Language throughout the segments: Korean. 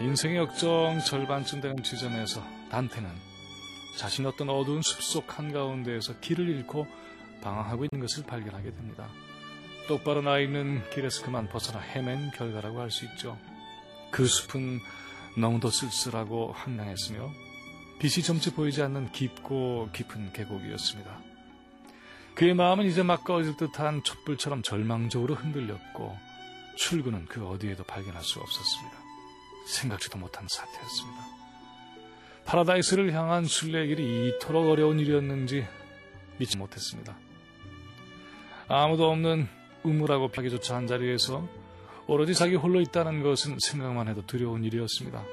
인생의 역정 절반쯤 되는 지점에서 단테는 자신의 어떤 어두운 숲속 한가운데에서 길을 잃고 방황하고 있는 것을 발견하게 됩니다. 똑바로 나 있는 길에서 그만 벗어나 헤맨 결과라고 할 수 있죠. 그 숲은 너무도 쓸쓸하고 황량했으며 빛이 점치 보이지 않는 깊고 깊은 계곡이었습니다. 그의 마음은 이제 막 꺼질 듯한 촛불처럼 절망적으로 흔들렸고 출구는 그 어디에도 발견할 수 없었습니다. 생각지도 못한 사태였습니다. 파라다이스를 향한 순례의 길이 이토록 어려운 일이었는지 믿지 못했습니다. 아무도 없는 우물하고 벽에조차 한 자리에서 오로지 자기 홀로 있다는 것은 생각만 해도 두려운 일이었습니다.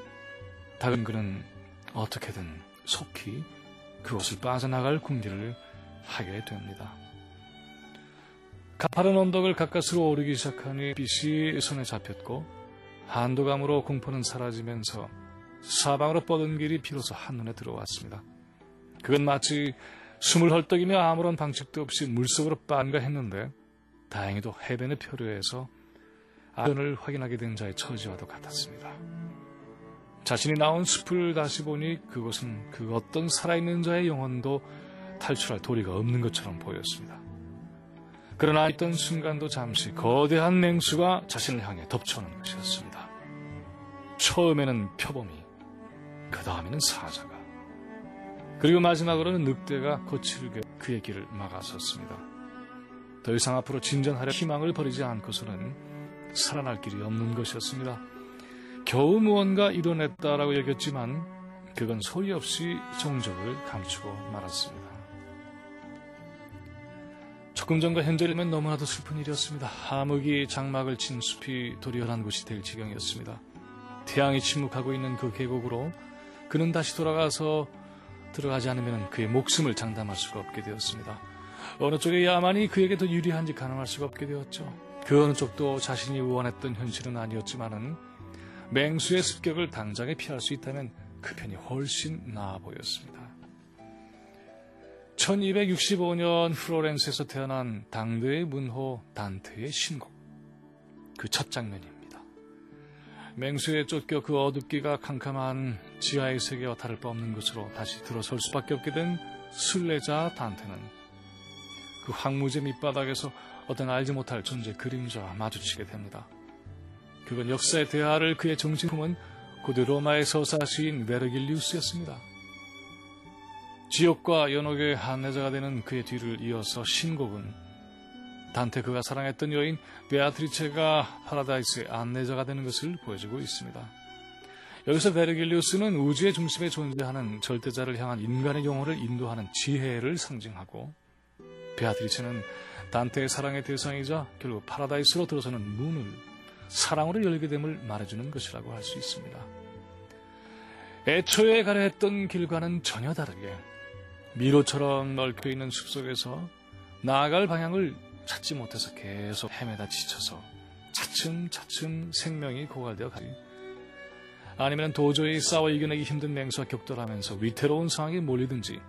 다른 그는 어떻게든 속히 그곳을 빠져나갈 궁리를 하게 됩니다. 가파른 언덕을 가까스로 오르기 시작하니 빛이 손에 잡혔고 한도감으로 공포는 사라지면서 사방으로 뻗은 길이 비로소 한눈에 들어왔습니다. 그건 마치 숨을 헐떡이며 아무런 방식도 없이 물속으로 빤가 했는데 다행히도 해변의 표류에서 아변을 확인하게 된 자의 처지와도 같았습니다. 자신이 나온 숲을 다시 보니 그곳은 그 어떤 살아있는 자의 영혼도 탈출할 도리가 없는 것처럼 보였습니다. 그러나 있던 순간도 잠시 거대한 맹수가 자신을 향해 덮쳐오는 것이었습니다. 처음에는 표범이, 그 다음에는 사자가, 그리고 마지막으로는 늑대가 거칠게 그의 길을 막아섰습니다. 더 이상 앞으로 진전하려 희망을 버리지 않고서는 살아날 길이 없는 것이었습니다. 겨우 무언가 이뤄냈다라고 여겼지만 그건 소리 없이 종적을 감추고 말았습니다. 조금 전과 현재라면 너무나도 슬픈 일이었습니다. 암흑이 장막을 친 숲이 도리어난 곳이 될 지경이었습니다. 태양이 침묵하고 있는 그 계곡으로 그는 다시 돌아가서 들어가지 않으면 그의 목숨을 장담할 수가 없게 되었습니다. 어느 쪽의 야만이 그에게 더 유리한지 가늠할 수가 없게 되었죠. 그 어느 쪽도 자신이 원했던 현실은 아니었지만은 맹수의 습격을 당장에 피할 수 있다면 그 편이 훨씬 나아 보였습니다. 1265년 프로렌스에서 태어난 당대의 문호 단테의 신곡. 그 첫 장면입니다. 맹수에 쫓겨 그 어둡기가 캄캄한 지하의 세계와 다를 바 없는 것으로 다시 들어설 수밖에 없게 된 순례자 단테는 그 황무제 밑바닥에서 어떤 알지 못할 존재 그림자와 마주치게 됩니다. 그건 역사의 대화를 그의 정신 품은 고대 로마의 서사시인 베르길리우스였습니다. 지옥과 연옥의 한내자가 되는 그의 뒤를 이어서 신곡은 단테 그가 사랑했던 여인 베아트리체가 파라다이스의 안내자가 되는 것을 보여주고 있습니다. 여기서 베르길리우스는 우주의 중심에 존재하는 절대자를 향한 인간의 영혼을 인도하는 지혜를 상징하고 베아트리체는 단테의 사랑의 대상이자 결국 파라다이스로 들어서는 문을 사랑으로 열게 됨을 말해주는 것이라고 할 수 있습니다. 애초에 가려 했던 길과는 전혀 다르게 미로처럼 넓혀 있는 숲속에서 나아갈 방향을 찾지 못해서 계속 헤매다 지쳐서 차츰차츰 생명이 고갈되어 가지. 아니면 도저히 싸워 이겨내기 힘든 맹수와 격돌하면서 위태로운 상황에 몰리든지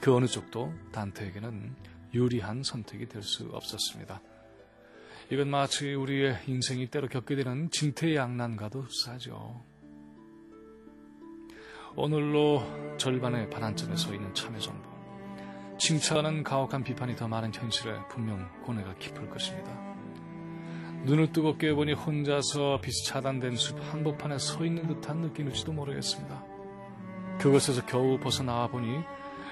그 어느 쪽도 단테에게는 유리한 선택이 될 수 없었습니다. 이건 마치 우리의 인생이 때로 겪게 되는 진퇴양난과도 흡사하죠. 오늘로 절반의 반환점에 서 있는 참여정부. 칭찬은 가혹한 비판이 더 많은 현실에 분명 고뇌가 깊을 것입니다. 눈을 뜨고 깨보니 혼자서 빛이 차단된 숲 한복판에 서 있는 듯한 느낌일지도 모르겠습니다. 그곳에서 겨우 벗어나와 보니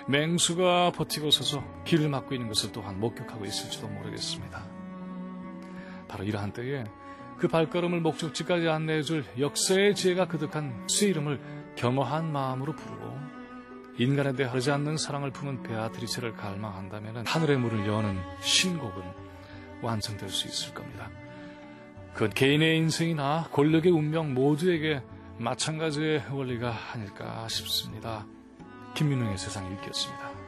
맹수가 버티고 서서 길을 막고 있는 것을 또한 목격하고 있을지도 모르겠습니다. 바로 이러한 때에 그 발걸음을 목적지까지 안내해줄 역사의 지혜가 그득한 수의 이름을 겸허한 마음으로 부르고 인간에 대해 하지 않는 사랑을 품은 베아트리체를 갈망한다면 하늘의 문을 여는 신곡은 완성될 수 있을 겁니다. 그건 개인의 인생이나 권력의 운명 모두에게 마찬가지의 원리가 아닐까 싶습니다. 김민웅의 세상 읽기였습니다.